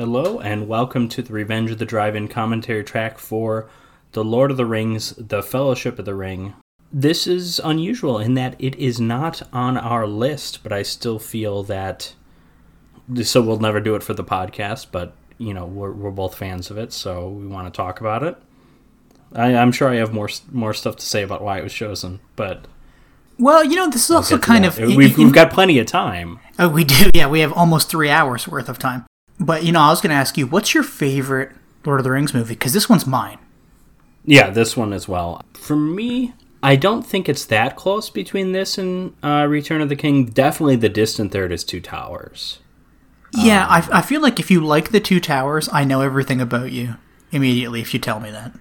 Hello, and welcome to the Revenge of the Drive In commentary track for The Lord of the Rings, The Fellowship of the Ring. This is unusual in that it is not on our list, but I still feel that. So we'll never do it for the podcast, but, you know, we're, we're both fans of it, so we want to talk about it. I, I'm sure I have more more stuff to say about why it was chosen, but Well, you know, this is also kind that. of we've, we've got plenty of time. Oh, we do. Yeah, we have almost three hours worth of time. But you know, I was going to ask you, what's your favorite Lord of the Rings movie? Because this one's mine. Yeah, this one as well. For me, I don't think it's that close between this and uh, Return of the King. Definitely the distant third is Two Towers. Yeah, Um, I, I feel like if you like the Two Towers, I know everything about you immediately if you tell me that.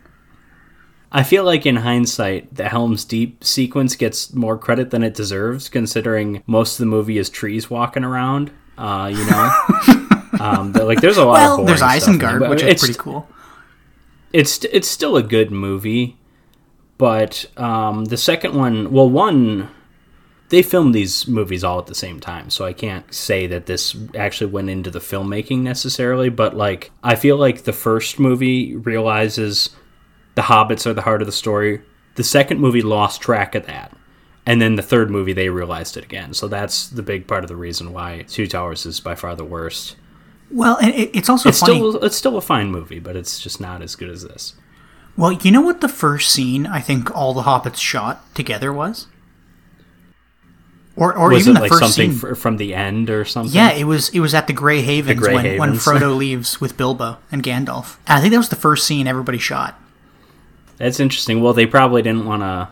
I feel like in hindsight, the Helm's Deep sequence gets more credit than it deserves, considering most of the movie is trees walking around. Uh, you know, um, the- like there's a lot. of Well, boring there's stuff Isengard, but which is pretty cool. it's it's still a good movie, but um, the second one, well, one they filmed these movies all at the same time, so I can't say that this actually went into the filmmaking necessarily. But like, I feel like the first movie realizes the hobbits are the heart of the story. The second movie lost track of that. And then the third movie, they realized it again. So that's the big part of the reason why Two Towers is by far the worst. Well, and it, it's also It's funny. still it's still a fine movie, but it's just not as good as this. Well, you know what the first scene I think all the hobbits shot together was? Or, or was even it the like first something scene. fr- from the end or something? Yeah, it was it was at the Grey Havens, Grey when, when Frodo leaves with Bilbo and Gandalf. And I think that was the first scene everybody shot. that's interesting. Well, they probably didn't want to.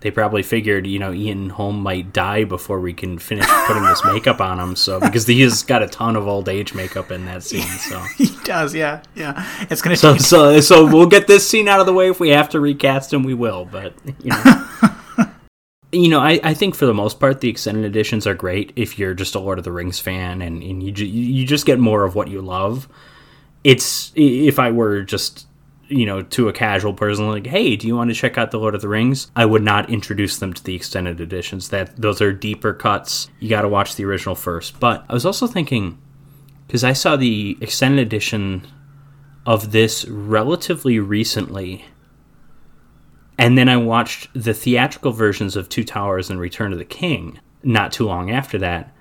They probably figured, you know, Ian Holm might die before we can finish putting this makeup on him. So because he's got a ton of old age makeup in that scene, so He does, yeah, yeah. It's gonna so take so so we'll get this scene out of the way. If we have to recast him, we will. But you know. You know, I, I think for the most part, the extended editions are great if you're just a Lord of the Rings fan and, and you, you just get more of what you love. It's if I were just you know to a casual person like hey do you want to check out the lord of the rings? I would not introduce them to the extended editions. That those are deeper cuts. You got to watch the original first. But i was also thinking because i saw the extended edition of this relatively recently and then i watched the theatrical versions of two towers and return of the king not too long after that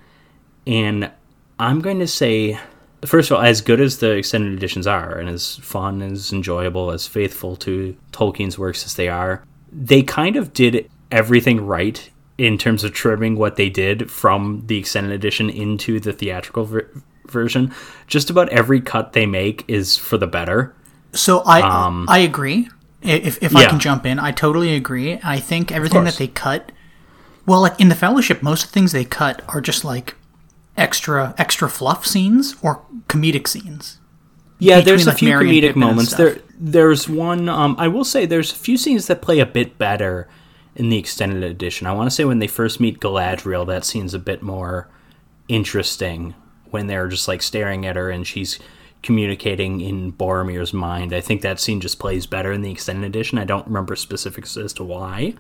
and i'm going to say first of all, as good as the extended editions are, and as fun, as enjoyable, as faithful to Tolkien's works as they are, they kind of did everything right in terms of trimming what they did from the extended edition into the theatrical ver- version. Just about every cut they make is for the better. So I I agree. I- If if I Um, can jump in, I totally agree. I think everything that they cut, well, like in the Fellowship, most of the things they cut are just like extra extra fluff scenes or comedic scenes. Yeah, there's a few and comedic moments. There, there's one. Um, I will say there's a few scenes that play a bit better in the extended edition. I want to say when they first meet Galadriel, that scene's a bit more interesting when they're just like staring at her and she's communicating in Boromir's mind. I think that scene just plays better in the extended edition. I don't remember specifics as to why.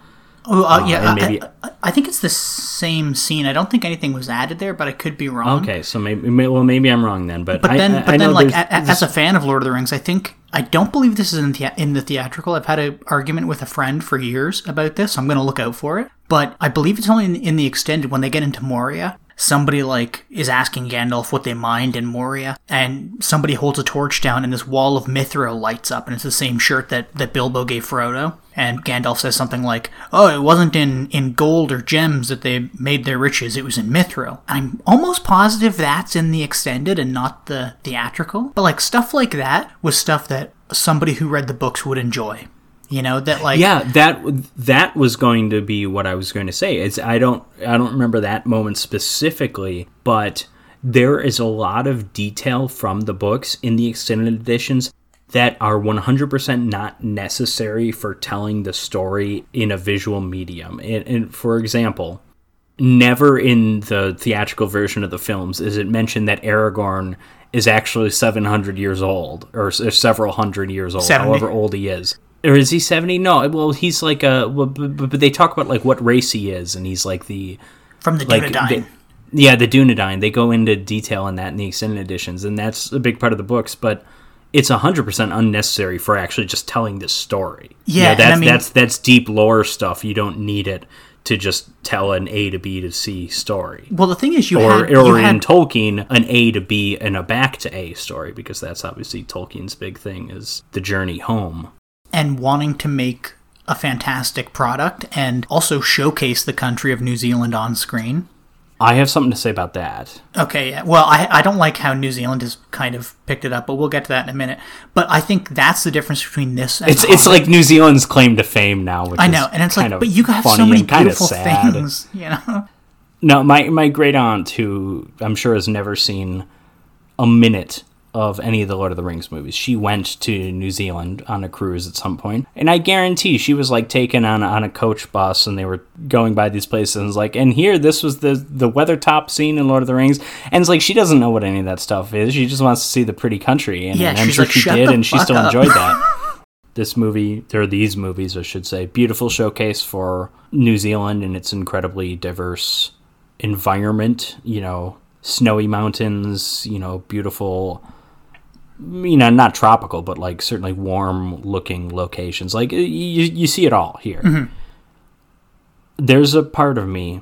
Oh uh, yeah, and I- maybe- I, I, think it's the same scene. I don't think anything was added there, but I could be wrong. Okay, so maybe may- well maybe I'm wrong then, but But then, I, but I then, like there's- a, a- as a fan of Lord of the Rings, I think I don't believe this is in the in the theatrical. I've had an argument with a friend for years about this. I'm going to look out for it. But I believe it's only in, in the extended when they get into Moria. Somebody like is asking Gandalf what they mined in Moria, and somebody holds a torch down, and this wall of mithril lights up, and it's the same shirt that that Bilbo gave Frodo. And Gandalf says something like, "Oh, it wasn't in in gold or gems that they made their riches; it was in mithril." I'm almost positive that's in the extended and not the theatrical. But like stuff like that was stuff that somebody who read the books would enjoy. You know that like yeah that that was going to be what i was going to say. It's i don't i don't remember that moment specifically but there is a lot of detail from the books in the extended editions that are 100% not necessary for telling the story in a visual medium. And, and for example never in the theatrical version of the films is it mentioned that aragorn is actually 700 years old or or several hundred years old 70. however old he is or is he 70 no well he's like a but, but they talk about like what race he is and he's like the from the like Dunedain. the- Yeah, the Dunedain. They go into detail in that in the extended editions, and that's a big part of the books. But it's hundred percent unnecessary for actually just telling this story. You Yeah, know, that's I mean- that's that's deep lore stuff. You don't need it to just tell an A to B to C story. Well, the thing is, you Or, had, you or had in Tolkien, an A to B and a back to A story, because that's obviously Tolkien's big thing is the journey home. And wanting to make a fantastic product and also showcase the country of New Zealand on screen. I have something to say about that. Okay, well, I, I don't like how New Zealand has kind of picked it up, but we'll get to that in a minute. But I think that's the difference between this and It's it's like New Zealand's claim to fame now. Which I is know, and it's kind like, but you have so funny many and kind of beautiful things, you know. No, my my great aunt, who I'm sure has never seen a minute of any of the Lord of the Rings movies, she went to New Zealand on a cruise at some point, and I guarantee she was like taken on a, on a coach bus, and they were going by these places, and it's like, and here this was the the Weathertop scene in Lord of the Rings, and it's like she doesn't know what any of that stuff is. She just wants to see the pretty country, and Yeah, I'm sure like, she did, and she still up." enjoyed that. this movie, or these movies, I should say, beautiful showcase for New Zealand and its incredibly diverse environment. You know, snowy mountains. You know, beautiful. You know, not tropical, but like certainly warm-looking locations. Like you, you see it all here. Mm-hmm. There's a part of me.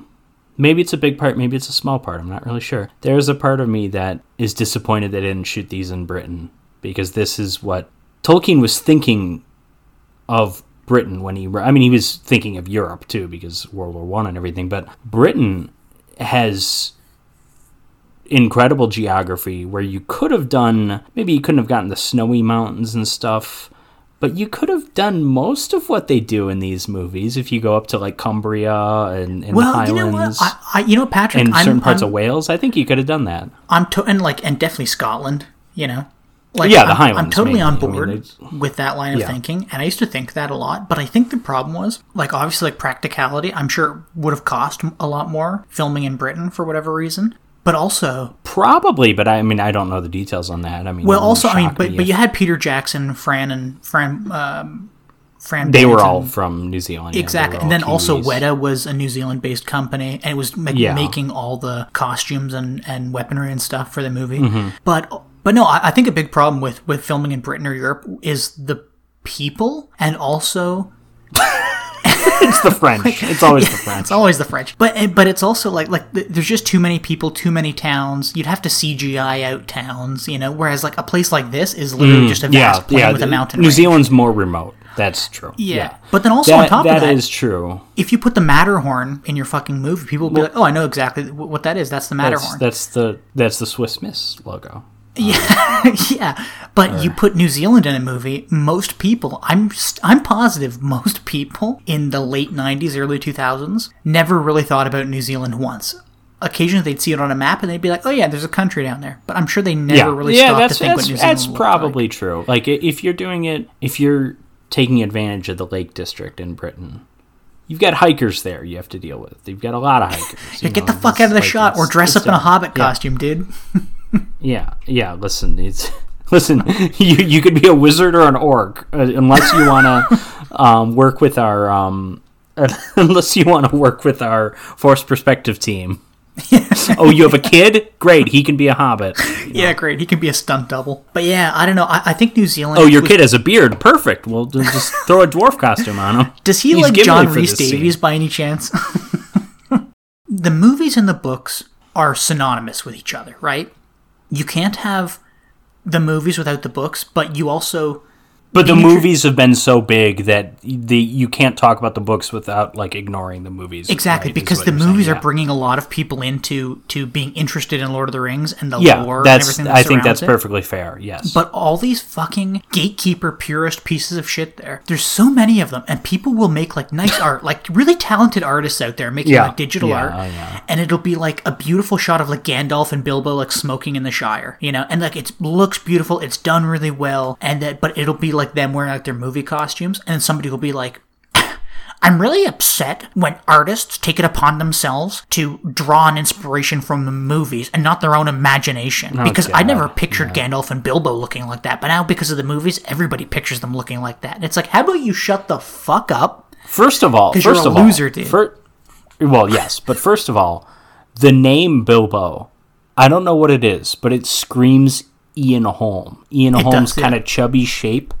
Maybe it's a big part, maybe it's a small part. I'm not really sure. There's a part of me that is disappointed they didn't shoot these in Britain because this is what Tolkien was thinking of Britain when he. I mean, he was thinking of Europe too because World War One and everything. But Britain has incredible geography where you could have done. Maybe you couldn't have gotten the snowy mountains and stuff. But you could have done most of what they do in these movies if you go up to like Cumbria and, and Well, the you know what? Highlands I, I you know, Patrick, and I'm, certain parts I'm, of Wales. I think you could have done that. I'm to- and like and definitely Scotland. You know, like Yeah, the I'm, Highlands I'm totally on mainly. I board mean, with that line of Yeah. thinking, and I used to think that a lot. But I think the problem was like obviously like practicality. I'm sure it would have cost a lot more filming in Britain for whatever reason. But also, Probably, but I mean, I don't know the details on that. I mean, well, also, I mean, but me but if you had Peter Jackson, Fran, and Fran, um, Fran. they were all from New Zealand. Exactly, and then also Kiwis. Weta was a New Zealand-based company, and it was Yeah. making all the costumes and, and weaponry and stuff for the movie. Mm-hmm. But but no, I, I think a big problem with with filming in Britain or Europe is the people, and also It's the French. It's always the French. it's always the French. But eh, but it's also like like there's just too many people, too many towns. You'd have to CGI out towns, you know. Whereas like a place like this is literally just a Mm, yeah, vast plain yeah. with a mountain. New range. Zealand's more remote. That's true. Yeah. But then also on that, top that of that, is true. if you put the Matterhorn in your fucking movie, people will be like, "Oh, I know exactly what that is. That's the That's, Matterhorn." that's the that's the Swiss Miss logo. Yeah, uh, yeah. but you put New Zealand in a movie, most people, I'm I'm positive most people in the late 90s, early 2000s never really thought about New Zealand once. Occasionally they'd see it on a map and they'd be like, "Oh yeah, there's a country down there." But I'm sure they never yeah, really yeah. stopped to think that's, what New Zealand that's probably true. Like if you're doing it, if you're taking advantage of the Lake District in Britain. You've got hikers there you have to deal with. You've got a lot of hikers. you Yeah, get know, the fuck out of the like shot or dress up in a hobbit Yeah. costume, dude. Yeah, yeah. Listen, it's listen. You you could be a wizard or an orc, uh, unless you want to um, work with our um, unless you want to work with our forced perspective team. oh, you have a kid? Great, he can be a hobbit. Yeah, great. He can be a stunt double. But yeah, I don't know. I, I think New Zealand Oh, your was- kid has a beard. Perfect. Well, just throw a dwarf costume on him. Does he He's like John Rhys Davies scene. by any chance? the movies and the books are synonymous with each other, right? You can't have the movies without the books, but you also But the movies have been so big that the you can't talk about the books without like ignoring the movies. exactly right, because the you're saying, movies yeah. are bringing a lot of people into to being interested in Lord of the Rings and the yeah, lore and everything. That I think that's it. perfectly fair. Yes, But all these fucking gatekeeper purist pieces of shit there. There's so many of them, and people will make like nice art, like really talented artists out there making Yeah. like digital art, oh, yeah. and it'll be like a beautiful shot of like Gandalf and Bilbo like smoking in the Shire, you know, and like it looks beautiful, it's done really well, and that but it'll be like them wearing like their movie costumes, and somebody will be like. I'm really upset when artists take it upon themselves to draw an inspiration from the movies and not their own imagination. Oh, because I never pictured Gandalf and Bilbo looking like that, but now because of the movies, everybody pictures them looking like that. And it's like, how about you shut the fuck up? First of all, 'Cause first you're a of loser, all, dude. fir- well, yes, but first of all, the name Bilbo, I don't know what it is, but it screams Ian Holm. Ian It Holm's kind of chubby shape.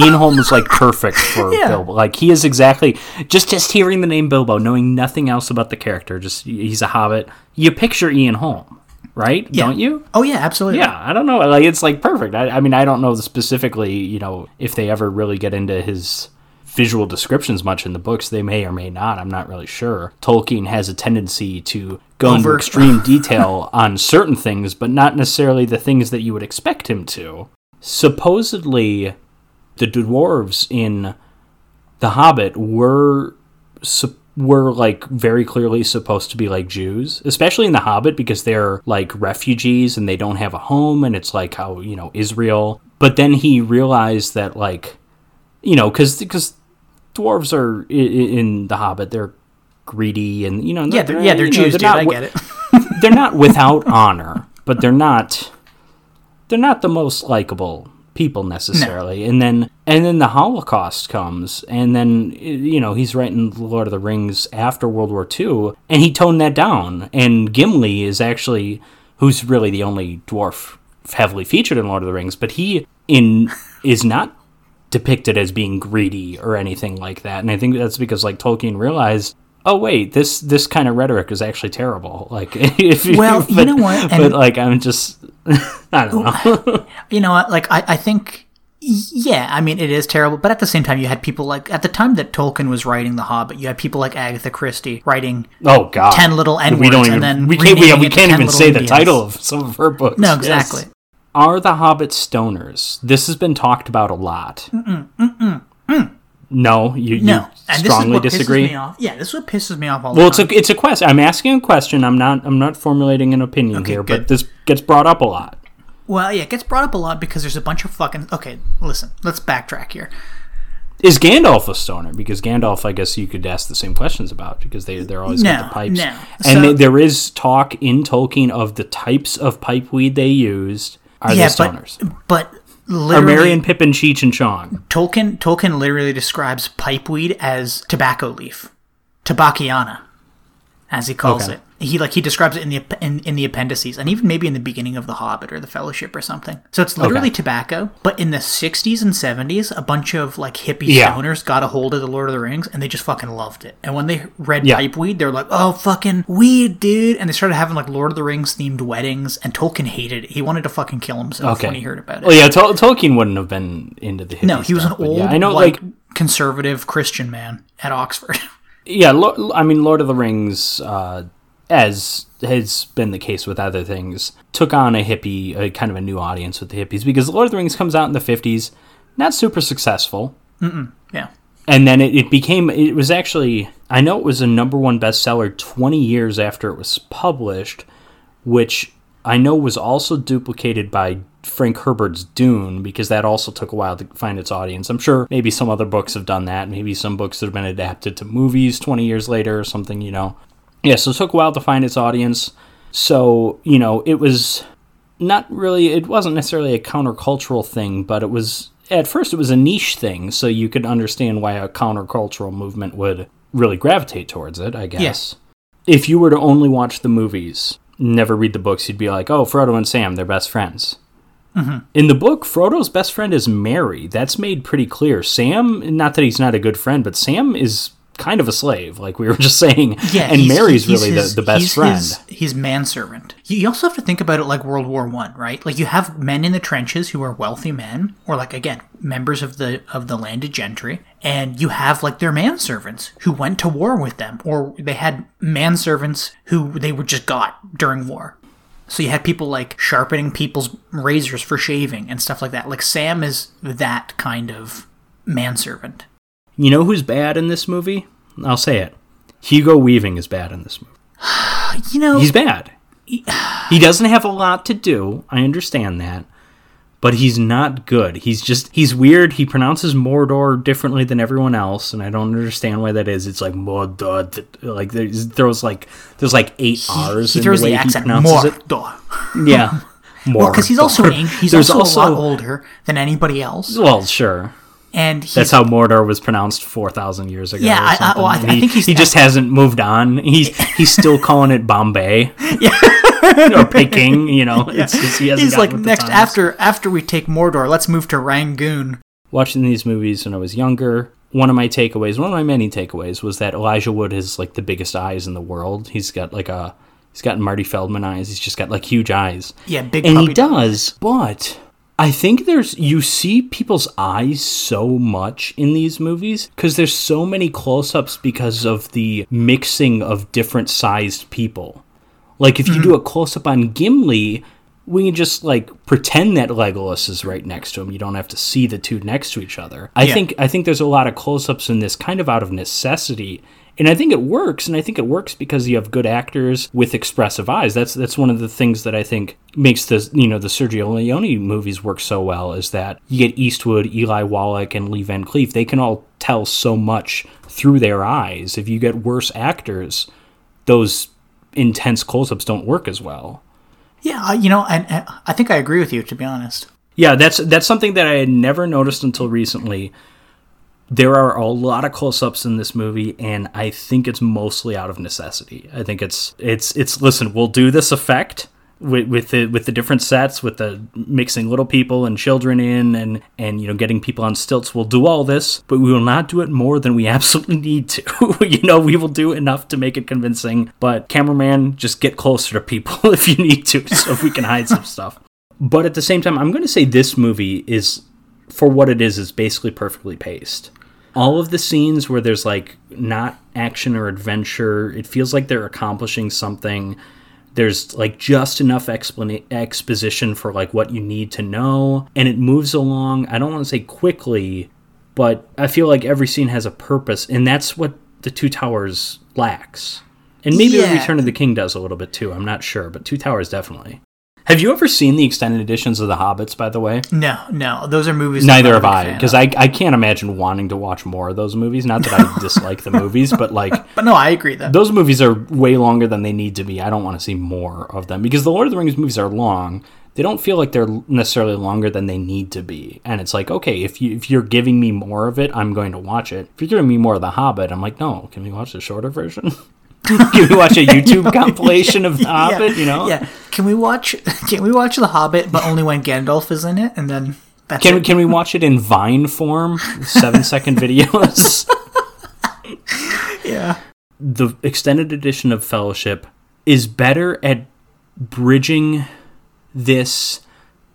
Ian Holm is like perfect for Yeah. Bilbo. Like he is exactly just just hearing the name Bilbo, knowing nothing else about the character. Just he's a hobbit. You picture Ian Holm, right? Don't you? Oh yeah, absolutely. Yeah, I don't know. Like it's like perfect. I, I mean, I don't know specifically. You know, if they ever really get into his visual descriptions much in the books, they may or may not. I'm not really sure. Tolkien has a tendency to go into Over- extreme detail on certain things, but not necessarily the things that you would expect him to. Supposedly, the dwarves in The Hobbit were were like very clearly supposed to be like Jews, especially in The Hobbit because they're like refugees and they don't have a home, and it's like how you know Israel. But then he realized that like you know because because dwarves are in, in The Hobbit they're greedy and you know Yeah, they're, yeah, they're you know, Jews, dude. not I get it. they're not without honor, but they're not they're not the most likable people necessarily. And then and then the Holocaust comes, and then you know he's writing Lord of the Rings after World War II, and he toned that down. And Gimli is actually who's really the only dwarf heavily featured in Lord of the Rings, but he in is not depicted as being greedy or anything like that. And I think that's because like Tolkien realized, oh wait, this this kind of rhetoric is actually terrible. Like if you, Well, you know what? but like I'm just I don't know. you know what? Like, I, I think, yeah, I mean, it is terrible, but at the same time, you had people like, at the time that Tolkien was writing The Hobbit, you had people like Agatha Christie writing oh god. 10 little N words and then we can't we, we can't even say the Indians. title of some of her books. No, Yes. exactly. Are the Hobbit stoners? This has been talked about a lot. No, you, No. you strongly this is what disagree. Me off. Yeah, this is what pisses me off all Well, the it's a it's a question. I'm asking a question. I'm not I'm not formulating an opinion Okay, here, good. but this gets brought up a lot. Well, yeah, it gets brought up a lot because there's a bunch of fucking. Okay, listen, let's backtrack here. Is Gandalf a stoner? Because Gandalf, I guess you could ask the same questions about because they they're always got the pipes. no. And So- they, there is talk in Tolkien of the types of pipe weed they used. Are yeah, they stoners? but Are literally, and Pippin, Cheech and Chong? Tolkien Tolkien literally describes pipeweed as tobacco leaf, tabaciana, as he calls Okay. it. He like he describes it in the in, in the appendices and even maybe in the beginning of the Hobbit or the Fellowship or something. So it's literally Okay. tobacco. But in the '60s and '70s, a bunch of like hippie Yeah. stoners got a hold of the Lord of the Rings and they just fucking loved it. And when they read Yeah. pipeweed, they were like, "Oh fucking weed, dude!" And they started having like Lord of the Rings themed weddings. And Tolkien hated it. He wanted to fucking kill himself Okay. when he heard about it. Well, yeah, Tol- Tolkien wouldn't have been into the hippie No, he was an stuff, old, yeah, I know, white, like conservative Christian man at Oxford. yeah, I mean, Lord of the Rings, uh, as has been the case with other things, took on a hippie, a kind of a new audience with the hippies because Lord of the Rings comes out in the fifties, not super successful, yeah. and then it, it became. It was actually, I know it was a number one bestseller twenty years after it was published, which I know was also duplicated by Frank Herbert's Dune because that also took a while to find its audience. I'm sure maybe some other books have done that. Maybe some books that have been adapted to movies 20 years later or something, you know. Yeah, so it took a while to find its audience. So, you know, it was not really, it wasn't necessarily a countercultural thing, but it was, at first, it was a niche thing. So you could understand why a countercultural movement would really gravitate towards it, I guess. If you were to only watch the movies, never read the books, you'd be like, oh, Frodo and Sam, they're best friends. Mm-hmm. In the book, Frodo's best friend is Merry. That's made pretty clear. Sam, not that he's not a good friend, but Sam is kind of a slave, like we were just saying. Yeah, and Merry's really his- the, the best he's friend. His, he's manservant. You you also have to think about it like World War One, right? Like you have men in the trenches who are wealthy men, or like again members of the of the landed gentry, and you have like their manservants who went to war with them, or they had manservants who they were just got during war. So you had people like sharpening people's razors for shaving and stuff like that. Like Sam is that kind of manservant. You know who's bad in this movie? I'll say it. Hugo Weaving is bad in this movie. You know, He's bad. He doesn't have a lot to do. I understand that. But he's not good. He's just he's weird. He pronounces Mordor differently than everyone else, and I don't understand why that is. It's like Mordor, like there's throws like there's like eight R's he in throws the the accent he pronounces more. it. Duh. Yeah, more Well, because he's also he's There's also, a lot older than anybody else, well, sure. And he's That's how Mordor was pronounced four thousand years ago. Yeah, or I- I- well, I- And I think he's- he just hasn't moved on. He's he's still calling it Bombay or Peking. You know, it's just, he hasn't he's like next after after we take Mordor, let's move to Rangoon. watching these movies when I was younger, one of my takeaways, one of my many takeaways, was that Elijah Wood has like the biggest eyes in the world. He's got like a he's got Marty Feldman eyes. He's just got like huge eyes. Yeah, big and he does, but I think there's you see people's eyes so much in these movies because there's so many close-ups because of the mixing of different sized people. Like if you do mm-hmm. a close-up on Gimli, we can just like pretend that Legolas is right next to him. You don't have to see the two next to each other. I Yeah. think I think there's a lot of close-ups in this kind of out of necessity. And I think it works, and I think it works because you have good actors with expressive eyes. That's that's one of the things that I think makes the you know the Sergio Leone movies work so well is that you get Eastwood, Eli Wallach, and Lee Van Cleef. They can all tell so much through their eyes. If you get worse actors, those intense close-ups don't work as well. Yeah, you know, and, and I think I agree with you to be honest. Yeah, that's that's something that I had never noticed until recently. There are a lot of close-ups in this movie, and I think it's mostly out of necessity. I think it's it's it's listen, we'll do this effect with with the with the different sets, with the mixing little people and children in, and and you know getting people on stilts. We'll do all this, but we will not do it more than we absolutely need to. you know, we will do enough to make it convincing. But cameraman, just get closer to people if you need to, so if we can hide some stuff. But at the same time, I'm going to say this movie is, for what it is, is basically perfectly paced. All of the scenes where there's like not action or adventure, it feels like they're accomplishing something. There's like just enough explana- exposition for like what you need to know, and it moves along. I don't want to say quickly, but I feel like every scene has a purpose, and that's what the Two Towers lacks. And maybe Yeah. the Return of the King does a little bit too. I'm not sure, but Two Towers definitely. Have you ever seen the extended editions of The Hobbits, by the way? No, no, those are movies. Neither have I, because. I, I can't imagine wanting to watch more of those movies. Not that I dislike the movies, but like But no, I agree that. those movies are way longer than they need to be. I don't want to see more of them because the Lord of the Rings movies are long. They don't feel like they're necessarily longer than they need to be. And it's like, okay, if you if you're giving me more of it, I'm going to watch it. If you're giving me more of The Hobbit, I'm like, no, can we watch the shorter version? can we watch a YouTube compilation of The Hobbit? You know, Yeah, can we watch? Can we watch The Hobbit, but only when Gandalf is in it, and then that's Can, it. can we watch it in Vine form? Seven second videos. Yeah, the extended edition of Fellowship is better at bridging this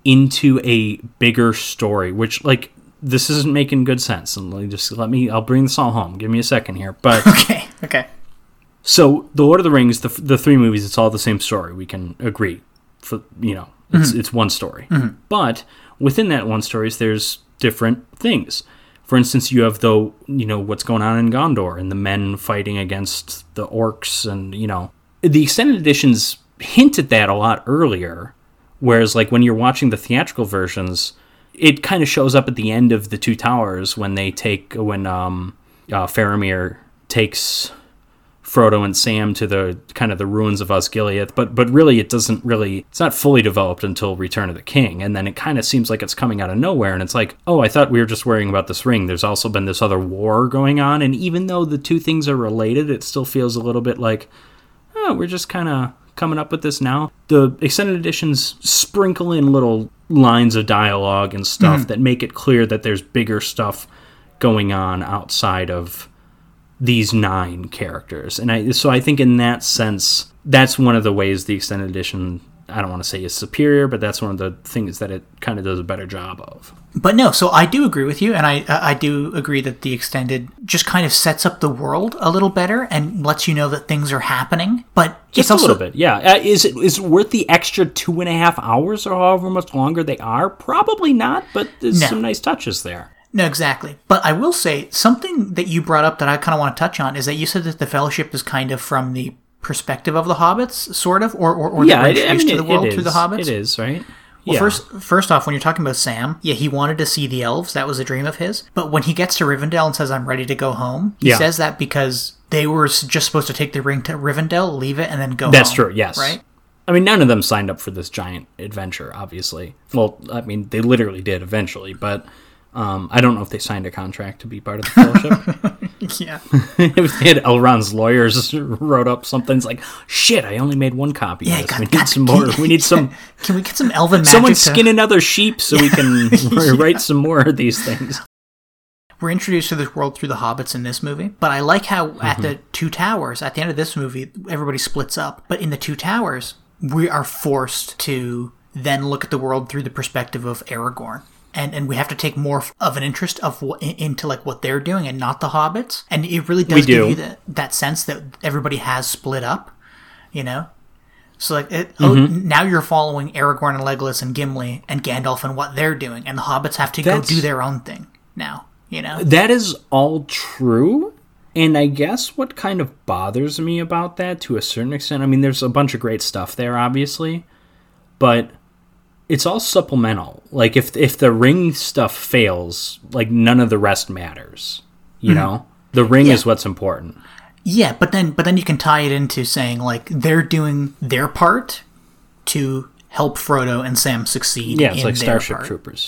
into a bigger story, which like this isn't making good sense. And just let me, I'll bring this all home. Give me a second here. But okay, okay. So the Lord of the Rings, the the three movies, it's all the same story. We can agree. For you know, it's it's one story. But within that one story, there's different things. For instance, you have the you know what's going on in Gondor and the men fighting against the orcs, and you know the extended editions hint at that a lot earlier. Whereas, like when you're watching the theatrical versions, it kind of shows up at the end of the Two Towers when they take when um, uh, Faramir takes Frodo and Sam to the kind of the ruins of Osgiliath, but but really it doesn't really it's not fully developed until Return of the King, and then it kind of seems like it's coming out of nowhere, and it's like, oh, I thought we were just worrying about this ring. There's also been this other war going on, and even though the two things are related, it still feels a little bit like, oh, we're just kind of coming up with this now. The extended editions sprinkle in little lines of dialogue and stuff mm-hmm. that make it clear that there's bigger stuff going on outside of these nine characters. And I so I think in that sense, that's one of the ways the extended edition I don't want to say is superior, but that's one of the things that it kind of does a better job of. But no, so I do agree with you, and I I do agree that the extended just kind of sets up the world a little better and lets you know that things are happening. But Just it's also a little bit, yeah. Uh, is it is it worth the extra two and a half hours or however much longer they are? Probably not, but there's No. some nice touches there. No, exactly. But I will say something that you brought up that I kind of want to touch on is that you said that the Fellowship is kind of from the perspective of the hobbits, sort of, or or, or Yeah, they're it, I mean, to the world through the hobbits. It is right. Well, yeah. first, first off, when you're talking about Sam, yeah, he wanted to see the elves. That was a dream of his. But when he gets to Rivendell and says, "I'm ready to go home," he Yeah. says that because they were just supposed to take the ring to Rivendell, leave it, and then go. That's home, true. Yes. Right. I mean, none of them signed up for this giant adventure. Obviously. Well, I mean, they literally did eventually, but Um, I don't know if they signed a contract to be part of the fellowship. yeah. if they had Elrond's lawyers wrote up something, it's like, shit, I only made one copy Yeah, of this. God- we need God, some more. We need some. Can we get some elven magic? Someone to- skin another sheep so we can write some more of these things. We're introduced to this world through the hobbits in this movie, but I like how at Mm-hmm. the Two Towers, at the end of this movie, everybody splits up. But in the Two Towers, we are forced to then look at the world through the perspective of Aragorn. And, and we have to take more of an interest of what, into like what they're doing and not the hobbits and it really does We give do. you that that sense that everybody has split up you know so like it, oh, Mm-hmm. now you're following Aragorn and Legolas and Gimli and Gandalf and what they're doing and the hobbits have to That's- go do their own thing now you know That is all true. And I guess what kind of bothers me about that to a certain extent, I mean, there's a bunch of great stuff there, obviously, but it's all supplemental. Like, if, if the ring stuff fails, like, none of the rest matters. You mm-hmm. know? The ring Yeah. is what's important. Yeah, but then but then you can tie it into saying like they're doing their part to help Frodo and Sam succeed. Yeah, it's in like Starship part. Troopers.